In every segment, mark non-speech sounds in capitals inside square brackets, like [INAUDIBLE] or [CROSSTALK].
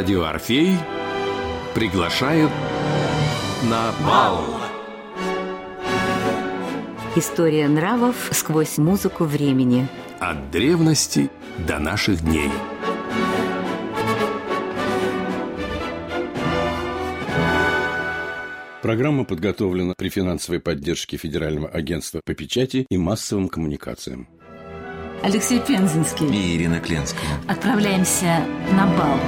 Радио Орфей приглашает на бал. История нравов сквозь музыку времени. От древности до наших дней. Программа подготовлена при финансовой поддержке Федерального агентства по печати и массовым коммуникациям. Алексей Пензенский. И Ирина Кленская. Отправляемся на бал.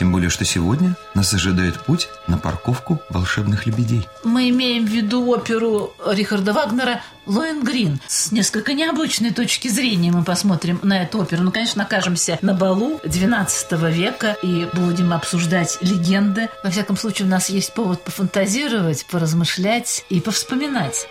Тем более, что сегодня нас ожидает путь на парковку волшебных лебедей. Мы имеем в виду оперу Рихарда Вагнера «Лоенгрин». С несколько необычной точки зрения мы посмотрим на эту оперу. Ну, конечно, окажемся на балу XII века и будем обсуждать легенды. Во всяком случае, у нас есть повод пофантазировать, поразмышлять и повспоминать.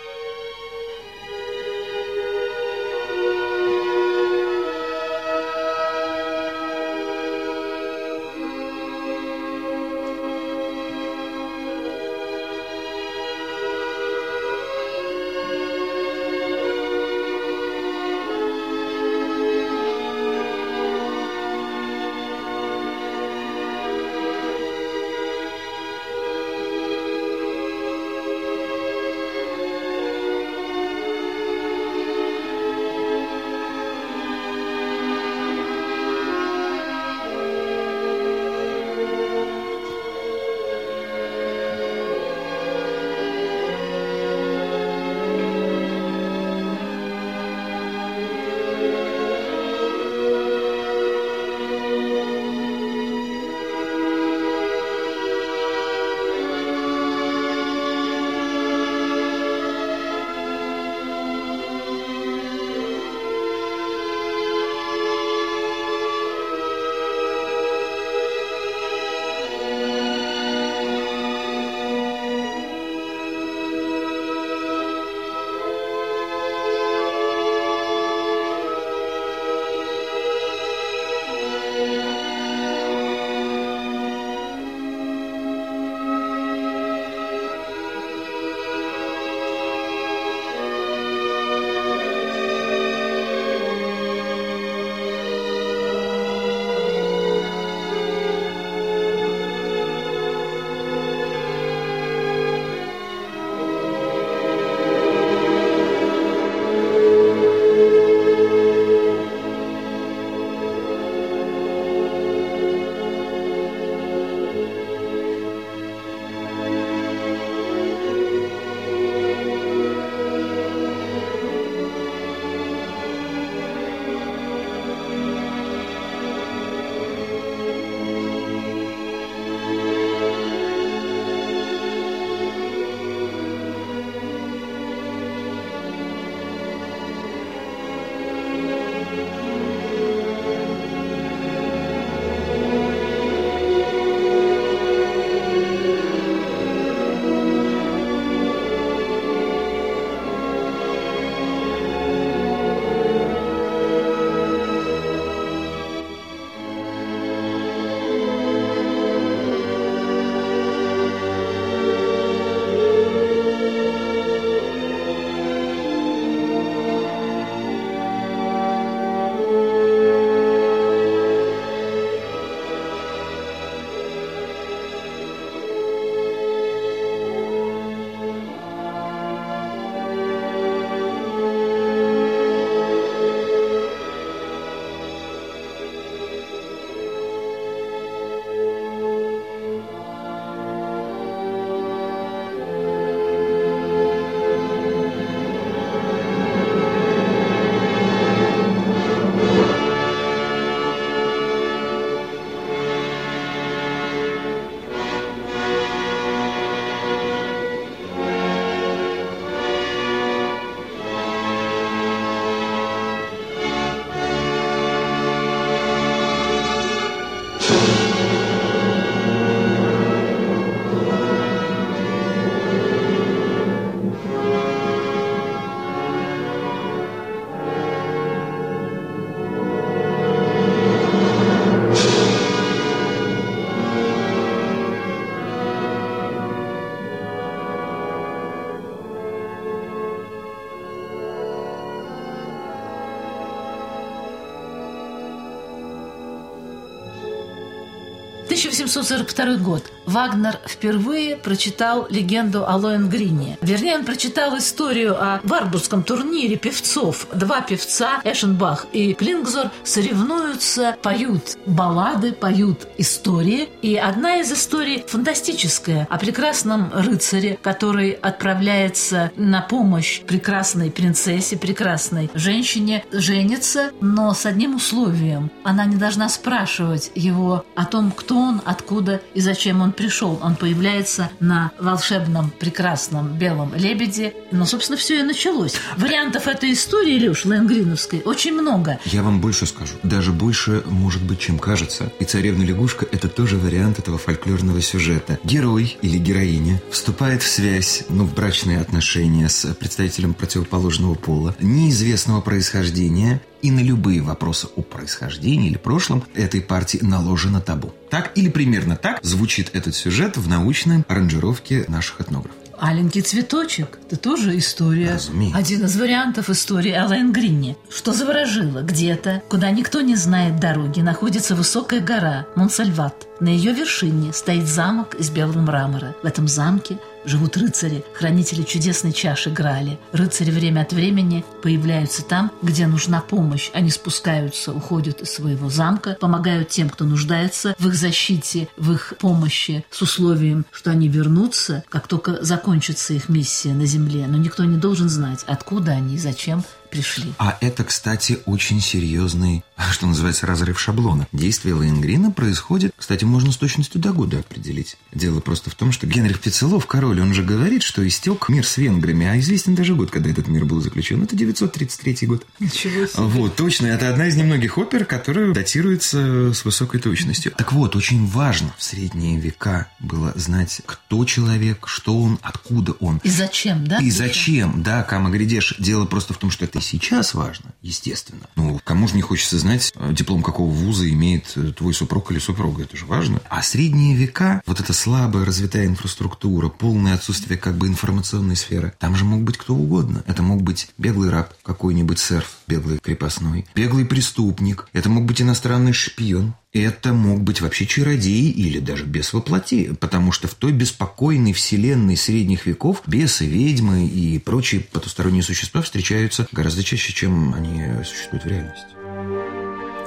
1842 год. Вагнер впервые прочитал легенду о Лоенгрине. Вернее, он прочитал историю о Варбургском турнире певцов. Два певца, Эшенбах и Клингзор, соревнуются, поют баллады, поют истории. И одна из историй фантастическая о прекрасном рыцаре, который отправляется на помощь прекрасной принцессе, прекрасной женщине, женится, но с одним условием. Она не должна спрашивать его о том, кто он, откуда и зачем он пришел. Он появляется на волшебном, прекрасном белом лебеде. Но, собственно, все и началось. Вариантов этой истории, Илюш, Ленгриновской, очень много. Я вам больше скажу. Даже больше, может быть, чем кажется. И «Царевна-лягушка» — это тоже вариант этого фольклорного сюжета. Герой или героиня вступает в связь, ну, в брачные отношения с представителем противоположного пола, неизвестного происхождения, и на любые вопросы о происхождении или прошлом этой партии наложено табу. Так или примерно так звучит этот сюжет в научной аранжировке наших этнографов. Аленький цветочек – это тоже история. Разумеется. Один из вариантов истории о Лайнгрине. Что заворожило? Где-то, куда никто не знает дороги, находится высокая гора Монсальват. На ее вершине стоит замок из белого мрамора. В этом замке живут рыцари, хранители чудесной чаши Грали. Рыцари время от времени появляются там, где нужна помощь. Они спускаются, уходят из своего замка, помогают тем, кто нуждается в их защите, в их помощи, с условием, что они вернутся, как только закончится их миссия на земле. Но никто не должен знать, откуда они и зачем пришли. А это, кстати, очень серьезный, что называется, разрыв шаблона. Действие Лейнгрина происходит, кстати, можно с точностью до года определить. Дело просто в том, что Генрих Пицелов, король, он же говорит, что истек мир с венграми, а известен даже год, когда этот мир был заключен. Это 933 год. Ничего себе. Вот, точно. Это одна из немногих опер, которая датируется с высокой точностью. Так вот, очень важно в средние века было знать, кто человек, что он, откуда он. И зачем, да? И зачем, да, Кама Гридеш. Дело просто в том, что это и сейчас важно, естественно. Ну, кому же не хочется знать, э, диплом какого вуза имеет э, твой супруг или супруга, это же важно. А средние века, вот эта слабая развитая инфраструктура, полное отсутствие как бы информационной сферы, там же мог быть кто угодно. Это мог быть беглый раб, какой-нибудь серф, беглый крепостной, беглый преступник, это мог быть иностранный шпион, это мог быть вообще чародей или даже бес воплоти, потому что в той беспокойной вселенной средних веков бесы, ведьмы и прочие потусторонние существа встречаются гораздо чаще, чем они существуют в реальности.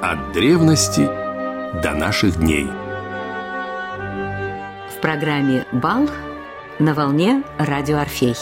От древности до наших дней. В программе «Бал» на волне «Радио Орфей».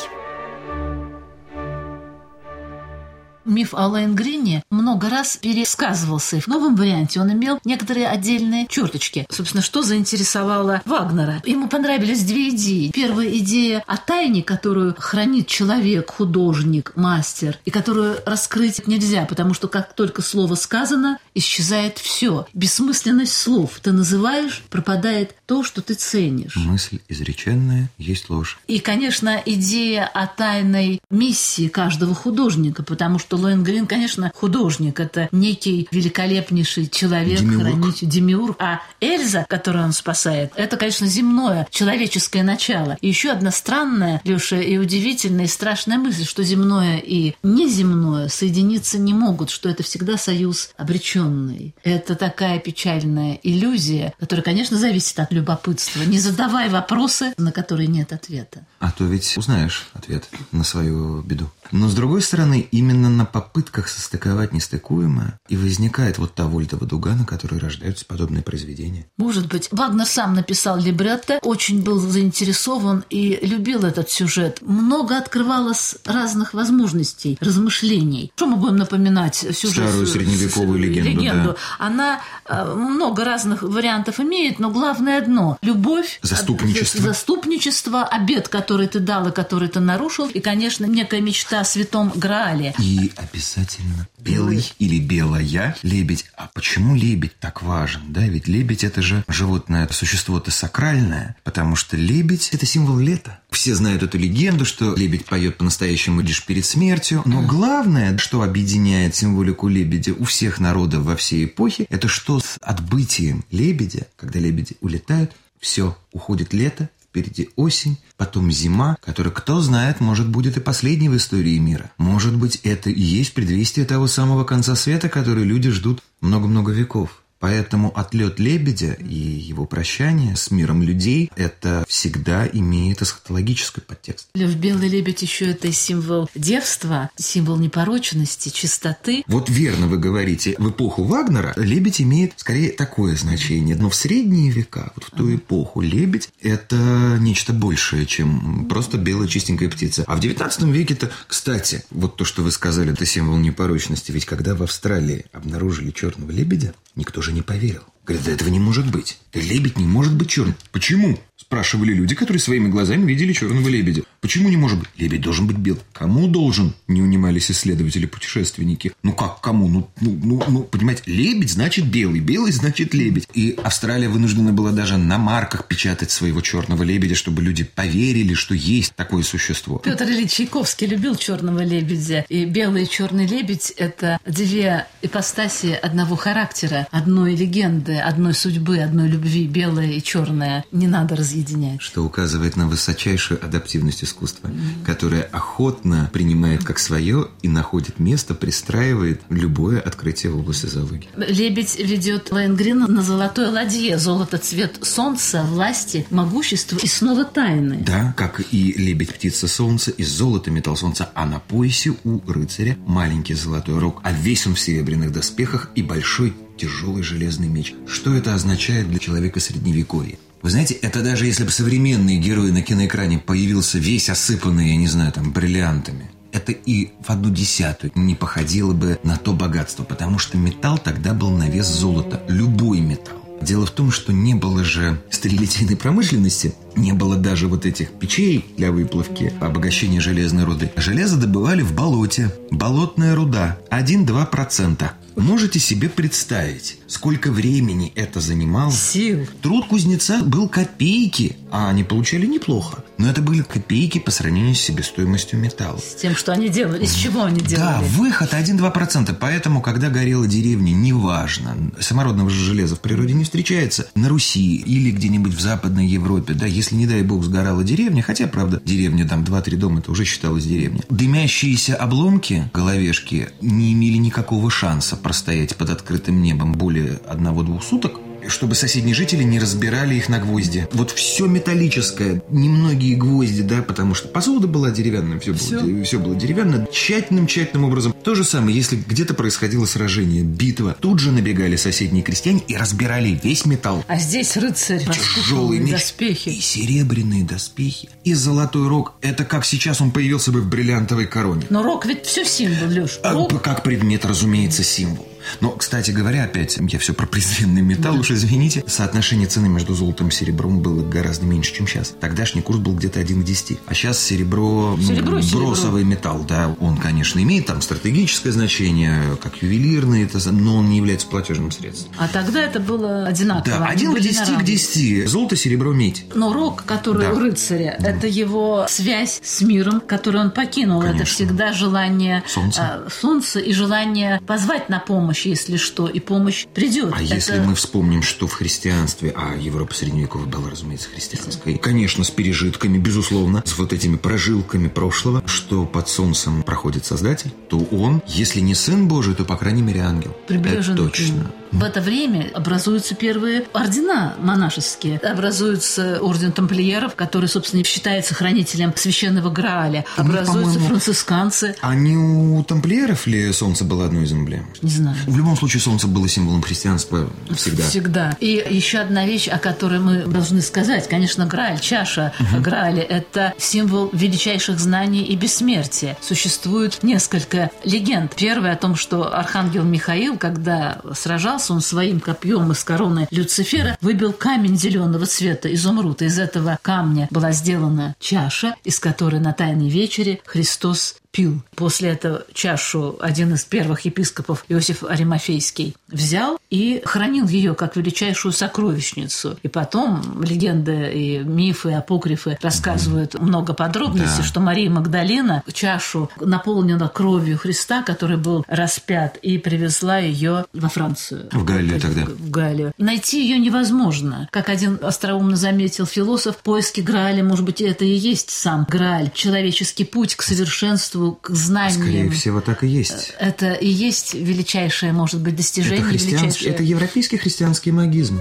Миф о Лайнгрине много раз пересказывался. В новом варианте он имел некоторые отдельные черточки. Собственно, что заинтересовало Вагнера? Ему понравились две идеи. Первая идея о тайне, которую хранит человек, художник, мастер, и которую раскрыть нельзя, потому что как только слово сказано, исчезает все. Бессмысленность слов. Ты называешь, пропадает то, что ты ценишь. Мысль изреченная есть ложь. И, конечно, идея о тайной миссии каждого художника, потому что Лоенгрин, конечно, художник, это некий великолепнейший человек, Демиург. хранитель, демиург. А Эльза, которую он спасает, это, конечно, земное, человеческое начало. И еще одна странная, Леша, и удивительная, и страшная мысль, что земное и неземное соединиться не могут, что это всегда союз обреченный. Это такая печальная иллюзия, которая, конечно, зависит от любопытства. Не задавай вопросы, на которые нет ответа. А то ведь узнаешь ответ на свою беду. Но, с другой стороны, именно на попытках состыковать нестыкуемое и возникает вот та вольтова дуга, на которой рождаются подобные произведения. Может быть, Вагнер сам написал либретто, очень был заинтересован и любил этот сюжет. Много открывалось разных возможностей, размышлений. Что мы будем напоминать? Сюжет, Старую средневековую легенду, да. Она э, много разных вариантов имеет, но главное одно – любовь, Заступничество. э, заступничество, обед, который ты дал и который ты нарушил, и, конечно, некая мечта о святом Граале. И обязательно белый или белая лебедь. А почему лебедь так важен? Да, ведь лебедь это же животное, существо-то сакральное, потому что лебедь это символ лета. Все знают эту легенду, что лебедь поет по-настоящему лишь перед смертью. Но главное, что объединяет символику лебедя у всех народов во всей эпохе, это что с отбытием лебедя, когда лебеди улетают, все, уходит лето, впереди осень, потом зима, которая, кто знает, может, будет и последней в истории мира. Может быть, это и есть предвестие того самого конца света, который люди ждут много-много веков. Поэтому отлет лебедя и его прощание с миром людей – это всегда имеет эсхатологический подтекст. В белый лебедь еще это символ девства, символ непорочности, чистоты. Вот верно вы говорите. В эпоху Вагнера лебедь имеет скорее такое значение. Но в средние века, вот в ту эпоху, лебедь – это нечто большее, чем просто белая чистенькая птица. А в 19 веке-то, кстати, вот то, что вы сказали, это символ непорочности. Ведь когда в Австралии обнаружили черного лебедя, никто же не поверил. Говорят, да этого не может быть. Лебедь не может быть черным. Почему? Спрашивали люди, которые своими глазами видели черного лебедя. Почему не может быть? Лебедь должен быть бел. Кому должен? Не унимались исследователи-путешественники. Ну как кому? Ну, ну, ну, ну, понимаете, лебедь значит белый, белый значит лебедь. И Австралия вынуждена была даже на марках печатать своего черного лебедя, чтобы люди поверили, что есть такое существо. Петр Ильич Чайковский любил черного лебедя. И белый и черный лебедь – это две ипостаси одного характера, одной легенды, одной судьбы, одной любви. Белое и черное не надо разъединять. Что указывает на высочайшую адаптивность искусства, mm-hmm. которое охотно принимает как свое и находит место, пристраивает любое открытие в области зоологии. Лебедь ведет Лайнгрина на золотой ладье. Золото – цвет солнца, власти, могущества и снова тайны. Да, как и лебедь – птица солнца, из золота металл солнца, а на поясе у рыцаря маленький золотой рог, а весь он в серебряных доспехах и большой тяжелый железный меч. Что это означает для человека средневековья? Вы знаете, это даже если бы современный герой на киноэкране появился весь осыпанный, я не знаю, там, бриллиантами, это и в одну десятую не походило бы на то богатство, потому что металл тогда был на вес золота. Любой металл. Дело в том, что не было же стрелятельной промышленности, не было даже вот этих печей для выплавки, обогащения железной руды. Железо добывали в болоте. Болотная руда. 1-2%. Можете себе представить, сколько времени это занимало? Сил. Труд кузнеца был копейки, а они получали неплохо. Но это были копейки по сравнению с себестоимостью металла. С тем, что они делали, из чего они делали. Да, выход 1-2%. Поэтому, когда горела деревня, неважно, самородного же железа в природе не встречается, на Руси или где-нибудь в Западной Европе, да, если, не дай бог, сгорала деревня, хотя, правда, деревня, там, 2-3 дома, это уже считалось деревня. Дымящиеся обломки, головешки, не имели никакого шанса простоять под открытым небом более одного-двух суток, чтобы соседние жители не разбирали их на гвозди. Вот все металлическое, немногие гвозди, да, потому что посуда была деревянная, все, все. Было, все было деревянно, тщательным-тщательным образом. То же самое, если где-то происходило сражение, битва, тут же набегали соседние крестьяне и разбирали весь металл. А здесь рыцарь, тяжелый меч, доспехи. И серебряные доспехи, и золотой рог. Это как сейчас он появился бы в бриллиантовой короне. Но рог ведь все символ, Леш. А, как предмет, разумеется, символ. Но, кстати говоря, опять, я все про презренный металл, да. уж извините, соотношение цены между золотом и серебром было гораздо меньше, чем сейчас. Тогдашний курс был где-то 1 к 10. А сейчас серебро, серебро бросовый серебро. металл, да, он, конечно, имеет там стратегическое значение, как ювелирный, это, но он не является платежным средством. А тогда это было одинаково. Да, 1 к 10 к 10. Золото, серебро, медь. Но рог, который да. у рыцаря, да. это его связь с миром, который он покинул. Конечно. Это всегда желание солнца. Э, солнца и желание позвать на помощь помощь, если что, и помощь придет. А Это... если мы вспомним, что в христианстве, а Европа средневековая была, разумеется, христианской, конечно, с пережитками, безусловно, с вот этими прожилками прошлого, что под солнцем проходит Создатель, то он, если не Сын Божий, то, по крайней мере, ангел. Приближен Это точно. В это время образуются первые ордена монашеские. Образуется орден тамплиеров, который, собственно, считается хранителем священного Грааля. Образуются францисканцы. А не у тамплиеров ли солнце было одной из эмблем? Не знаю. В любом случае, солнце было символом христианства всегда. Всегда. И еще одна вещь, о которой мы должны сказать. Конечно, Грааль, чаша угу. Грааля – это символ величайших знаний и бессмертия. Существует несколько легенд. Первая о том, что архангел Михаил, когда сражался, он своим копьем из короны Люцифера выбил камень зеленого цвета, изумруд. Из этого камня была сделана чаша, из которой на Тайной вечере Христос пил. После этого чашу один из первых епископов, Иосиф Аримафейский, взял и хранил ее как величайшую сокровищницу. И потом легенды и мифы, апокрифы рассказывают много подробностей, да. что Мария Магдалина чашу наполнила кровью Христа, который был распят, и привезла ее во Францию. В Галлию тогда. В Галлию. Найти ее невозможно. Как один остроумно заметил философ, поиски Грааля, может быть, это и есть сам Грааль, человеческий путь к совершенству искусству, к знаниям. Скорее всего, так и есть. Это и есть величайшее, может быть, достижение. Это, христианский, величайшее... это европейский христианский магизм.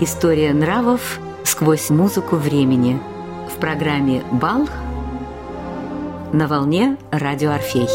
История нравов сквозь музыку времени. В программе «Бал» на волне «Радио Орфей».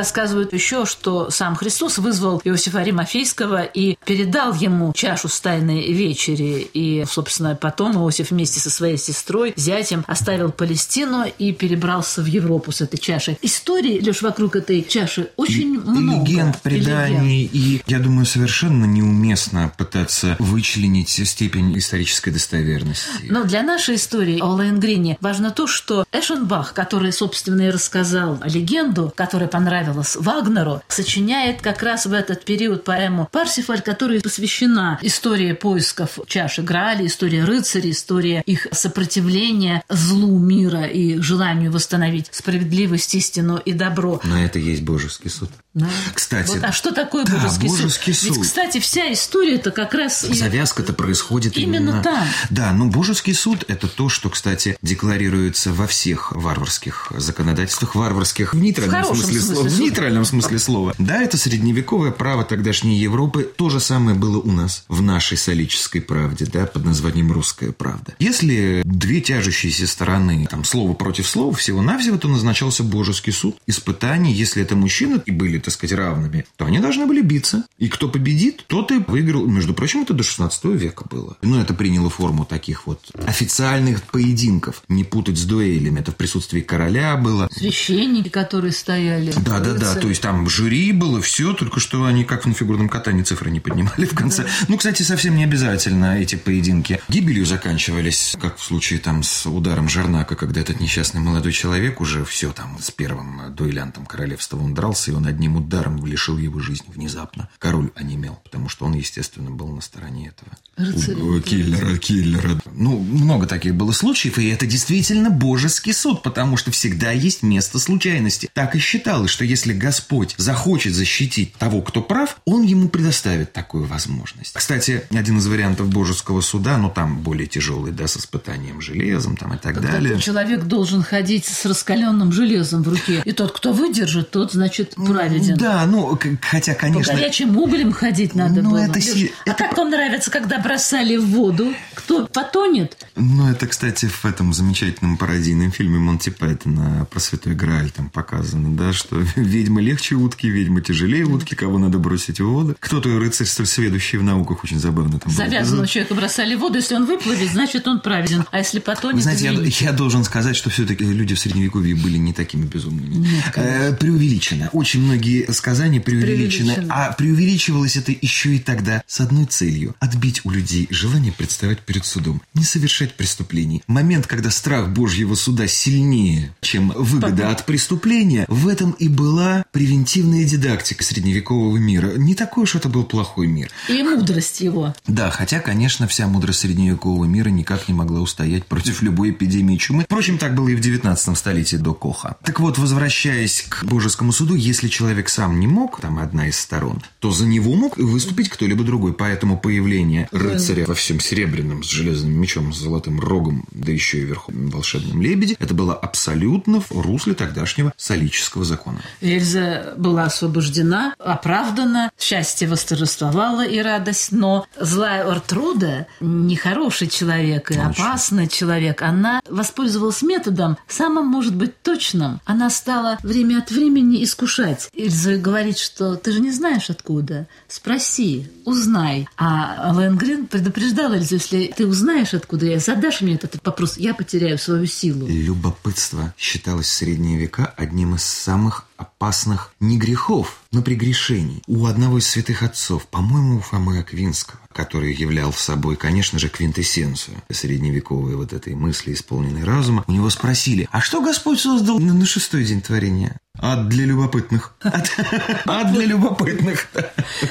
Рассказывают еще, что сам Христос вызвал Иосифа Аримафейского и передал ему чашу с тайной вечери. И, собственно, потом Иосиф вместе со своей сестрой, зятем, оставил Палестину и перебрался в Европу с этой чашей. Истории, лишь вокруг этой чаши очень и, много. Легенд, преданий. И, я думаю, совершенно неуместно пытаться вычленить степень исторической достоверности. Но для нашей истории о Лейнгрине важно то, что Эшенбах, который, собственно, и рассказал легенду, которая понравилась понравилось Вагнеру, сочиняет как раз в этот период поэму «Парсифаль», которая посвящена истории поисков чаши Граали, истории рыцарей, история их сопротивления злу мира и желанию восстановить справедливость, истину и добро. На это есть божеский суд. Да. Кстати, вот, а что такое да, божеский, божеский суд? суд? Ведь, кстати, вся история это как раз... Завязка-то происходит именно, именно там. Да, но божеский суд – это то, что, кстати, декларируется во всех варварских законодательствах, варварских в нейтральном в смысле, смысле слова. В нейтральном смысле слова. Да, это средневековое право тогдашней Европы. То же самое было у нас в нашей солической правде, да, под названием русская правда. Если две тяжущиеся стороны, там, слово против слова, всего-навсего, то назначался божеский суд. Испытание, если это мужчины и были, так сказать, равными, то они должны были биться. И кто победит, тот и выиграл. Между прочим, это до 16 века было. Ну, это приняло форму таких вот официальных поединков. Не путать с дуэлями. Это в присутствии короля было. Священники, которые стояли. Да, да, да. То есть там жюри было все, только что они как на фигурном катании цифры не поднимали в конце. Ну, кстати, совсем не обязательно эти поединки гибелью заканчивались, как в случае там с ударом Жернака, когда этот несчастный молодой человек уже все там с первым дуэлянтом королевства он дрался, и он одним ударом лишил его жизни внезапно. Король онемел, потому что он, естественно, был на стороне этого. Рыцаря. У- Киллера, киллера. Ну, много таких было случаев, и это действительно божеский суд, потому что всегда есть место случайности. Так и считалось, что если Господь захочет защитить того, кто прав, он ему предоставит такую возможность. Кстати, один из вариантов божеского суда, ну, там более тяжелый, да, с испытанием железом там и так Когда далее. Человек должен ходить с раскаленным железом в руке. И тот, кто выдержит, тот, значит, праведен. Да, ну, хотя, По конечно... горячим углем ходить надо Ну, было. это си- А это как вам нравится, когда бросали в воду? Кто потонет? Ну, это, кстати, в этом замечательном пародийном фильме Монти Пайтона про Святой Грааль там показано, да, что [LAUGHS] ведьмы легче утки, ведьмы тяжелее утки, кого надо бросить в воду. Кто-то рыцарь столь сведущий в науках, очень забавно там Завязанного человека бросали в воду. Если он выплывет, значит, он праведен. А если потонет, Вы знаете, я, я должен сказать, что все-таки люди в Средневековье были не такими безумными. Э, преувеличено. Очень многие сказания преувеличены. А преувеличивалось это еще и тогда с одной целью. Отбить у людей желание представать перед судом. Не совершать преступлений. Момент, когда страх Божьего суда сильнее, чем выгода от преступления, в этом и была превентивная дидактика средневекового мира. Не такой уж это был плохой мир. И мудрость его. Да, хотя, конечно, вся мудрость средневекового мира никак не могла устоять против любой эпидемии чумы. Впрочем, так было и в 19 столетии до Коха. Так вот, возвращаясь к божескому суду, если человек сам не мог, там одна из сторон, то за него мог выступить кто-либо другой. Поэтому появление рыцаря во всем серебряном, с железным мечом, с золотым рогом, да еще и верхом волшебном лебеде, это было абсолютно в русле тогдашнего солического закона. Эльза была освобождена, оправдана, счастье восторжествовало и радость, но злая Ортруда, нехороший человек и Очень. опасный человек, она воспользовалась методом, самым, может быть, точным. Она стала время от времени искушать. Эльза говорит, что ты же не знаешь откуда. Спроси, узнай. А Лэнгрин предупреждал Эльзу, если ты узнаешь откуда я, задашь мне этот вопрос, я потеряю свою силу. Любопытство считалось в средние века одним из самых опасных не грехов, но прегрешений. У одного из святых отцов, по-моему, у Фомы Аквинского, который являл собой, конечно же, квинтэссенцию средневековой вот этой мысли, исполненной разума, у него спросили, а что Господь создал на на шестой день творения? А для любопытных. А для любопытных.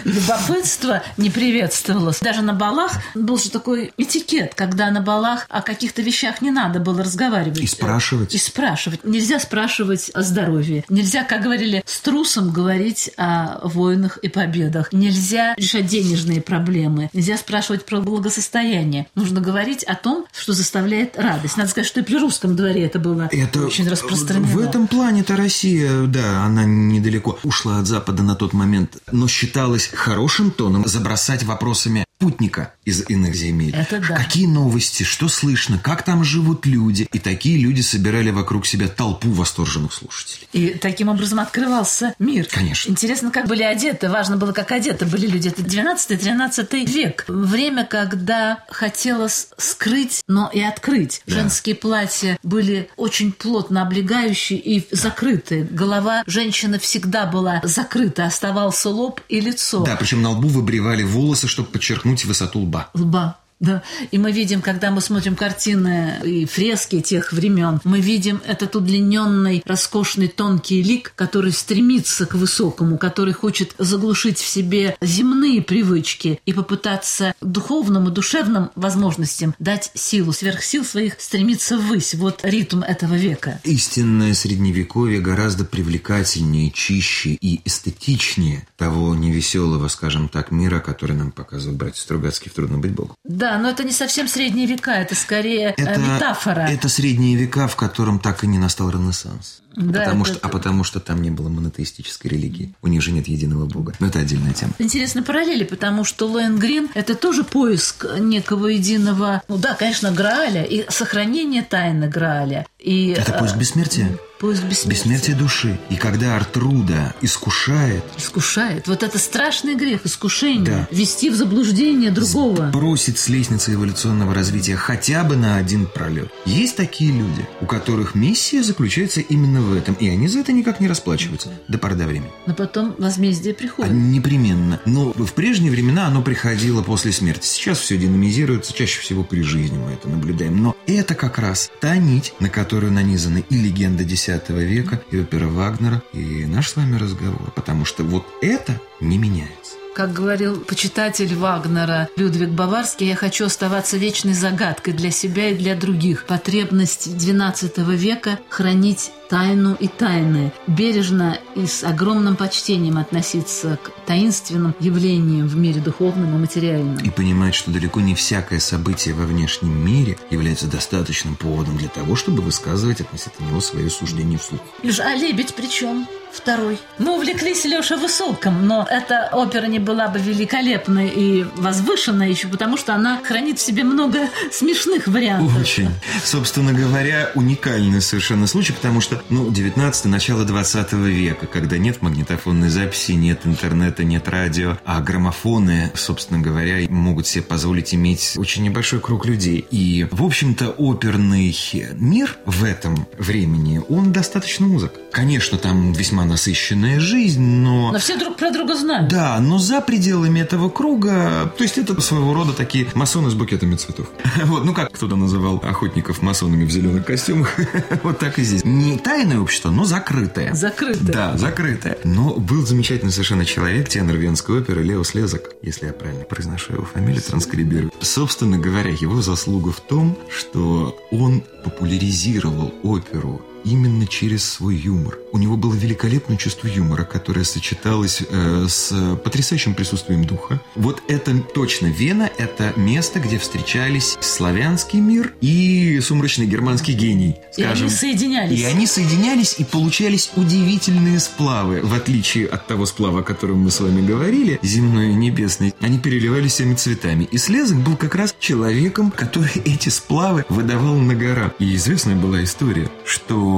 Любопытство не приветствовалось. Даже на балах был же такой этикет, когда на балах о каких-то вещах не надо было разговаривать. И спрашивать. И спрашивать. Нельзя спрашивать о здоровье. Нельзя, как говорили, с трусом говорить о войнах и победах. Нельзя решать денежные проблемы. Нельзя спрашивать про благосостояние. Нужно говорить о том, что заставляет радость. Надо сказать, что и при русском дворе это было Это очень распространено. В этом плане-то Россия, да, она недалеко ушла от Запада на тот момент, но считалось хорошим тоном забросать вопросами путника из иных земель. Это да. Какие новости, что слышно, как там живут люди. И такие люди собирали вокруг себя толпу восторженных слушателей. И таким образом открывался мир. Конечно. Интересно, как были одеты. Важно было, как одеты были люди. Это 12-13 век. Время, когда хотелось скрыть, но и открыть. Да. Женские платья были очень плотно облегающие и закрытые. Голова женщины всегда была закрыта. Оставался лоб и лицо. Да, причем на лбу выбривали волосы, чтобы подчеркнуть высоту лба. лба. Да, и мы видим, когда мы смотрим картины и фрески тех времен, мы видим этот удлиненный, роскошный, тонкий лик, который стремится к высокому, который хочет заглушить в себе земные привычки и попытаться духовным и душевным возможностям дать силу, сверхсил своих стремиться ввысь. Вот ритм этого века. Истинное средневековье гораздо привлекательнее, чище и эстетичнее того невеселого, скажем так, мира, который нам показывал братья Стругацкий в «Трудно быть Богом». Да, но это не совсем средние века, это скорее э, метафора. Это средние века, в котором так и не настал Ренессанс. Да, потому это- что, а потому что там не было монотеистической религии. У них же нет единого бога. Но это отдельная тема. Интересны параллели, потому что Лоенгрин – это тоже поиск некого единого, ну да, конечно, Грааля и сохранение тайны Грааля. И, Это поиск э, бессмертия. Поиск бессмертия. Бессмертие души. И когда Артруда искушает, Искушает. Вот это страшный грех, искушение. Да. Вести в заблуждение другого. бросить с лестницы эволюционного развития хотя бы на один пролет. Есть такие люди, у которых миссия заключается именно в этом, и они за это никак не расплачиваются до поры до времени. Но потом возмездие А приходит. Непременно. Но в прежние времена оно приходило после смерти. Сейчас все динамизируется, чаще всего при жизни мы это наблюдаем. Но это как раз та нить, на которую нанизаны и легенда X века, и опера Вагнера, и наш с вами разговор. Потому что вот это не меняется. Как говорил почитатель Вагнера Людвиг Баварский, я хочу оставаться вечной загадкой для себя и для других. Потребность XII века хранить тайну и тайны, бережно и с огромным почтением относиться к таинственным явлениям в мире духовном и материальном. И понимать, что далеко не всякое событие во внешнем мире является достаточным поводом для того, чтобы высказывать относительно него свое суждение вслух. Леш, а лебедь при чем? Второй. Мы увлеклись Леша Высоком, но эта опера не была бы великолепной и возвышенной еще потому, что она хранит в себе много смешных вариантов. Очень. Собственно говоря, уникальный совершенно случай, потому что, ну, 19 начало 20 века, когда нет магнитофонной записи, нет интернета, нет радио, а граммофоны, собственно говоря, могут себе позволить иметь очень небольшой круг людей. И, в общем-то, оперный мир в этом времени, он достаточно узок. Конечно, там весьма насыщенная жизнь, но... Но все друг про друга знают. Да, но за пределами этого круга, то есть это своего рода такие масоны с букетами цветов. [LAUGHS] Вот, ну как кто-то называл охотников масонами в зеленых костюмах, [LAUGHS] вот так и здесь. Не тайное общество, но закрытое. Закрытое. Да, закрытое. Но был замечательный совершенно человек, тенор венской оперы Лео Слезок, если я правильно произношу его фамилию, транскрибирую. Собственно говоря, его заслуга в том, что он популяризировал оперу именно через свой юмор. У него было великолепное чувство юмора, которое сочеталось э, с потрясающим присутствием духа. Вот это точно Вена, это место, где встречались славянский мир и сумрачный германский гений. И они скажем. соединялись. И они соединялись, и получались удивительные сплавы. В отличие от того сплава, о котором мы с вами говорили, земной и небесный, они переливались всеми цветами. И Слезок был как раз человеком, который эти сплавы выдавал на гора. И известная была история, что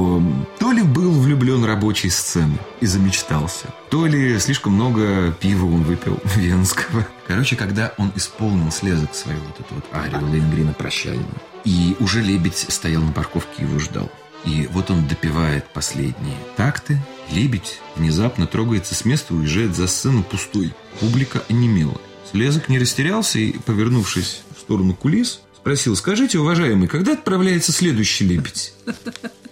то ли был влюблен рабочей сцены и замечтался, то ли слишком много пива он выпил [LAUGHS] венского. Короче, когда он исполнил Слезок свою вот эту вот арию Лейнгрина прощальную, и уже лебедь стоял на парковке и его ждал. И вот он допивает последние такты. Лебедь внезапно трогается с места уезжает за сцену пустой. Публика онемела. Слезок не растерялся и, повернувшись в сторону кулис, спросил, скажите, уважаемый, когда отправляется следующий лебедь?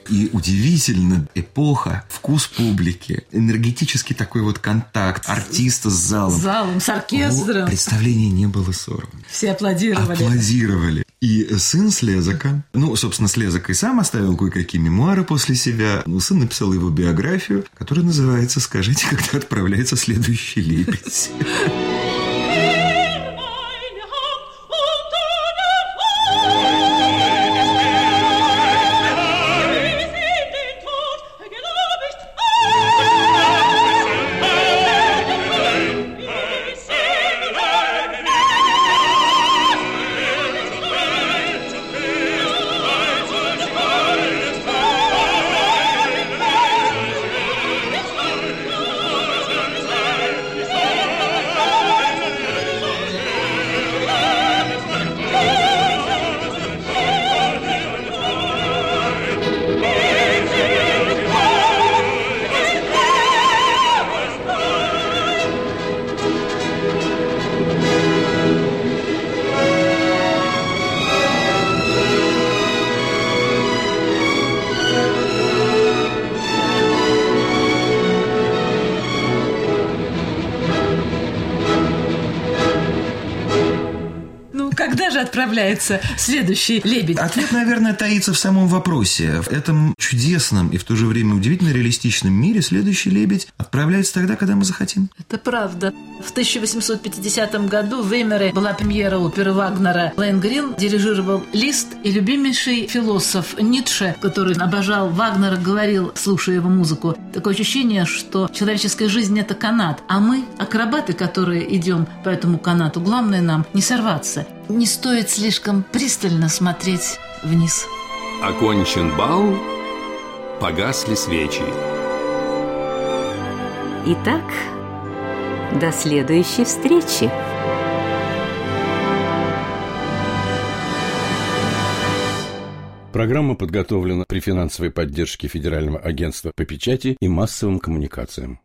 И удивительно, эпоха, вкус публики, энергетический такой вот контакт артиста с залом. С залом, с оркестром. О, представление не было сорвано. Все аплодировали. Аплодировали. И сын Слезака, ну, собственно, Слезак и сам оставил кое-какие мемуары после себя. Ну, сын написал его биографию, которая называется «Скажите, когда отправляется следующий лебедь». [LAUGHS] отправляется следующий лебедь? Ответ, наверное, таится в самом вопросе. В этом чудесном и в то же время удивительно реалистичном мире следующий лебедь отправляется тогда, когда мы захотим. Это правда. В 1850 году в Веймере была премьера оперы Вагнера. Лейн Грин дирижировал Лист, и любимейший философ Ницше, который обожал Вагнера, говорил, слушая его музыку, такое ощущение, что человеческая жизнь – это канат, а мы – акробаты, которые идем по этому канату. Главное нам не сорваться. Не стоит слишком пристально смотреть вниз. Окончен бал, погасли свечи. Итак, до следующей встречи. Программа подготовлена при финансовой поддержке Федерального агентства по печати и массовым коммуникациям.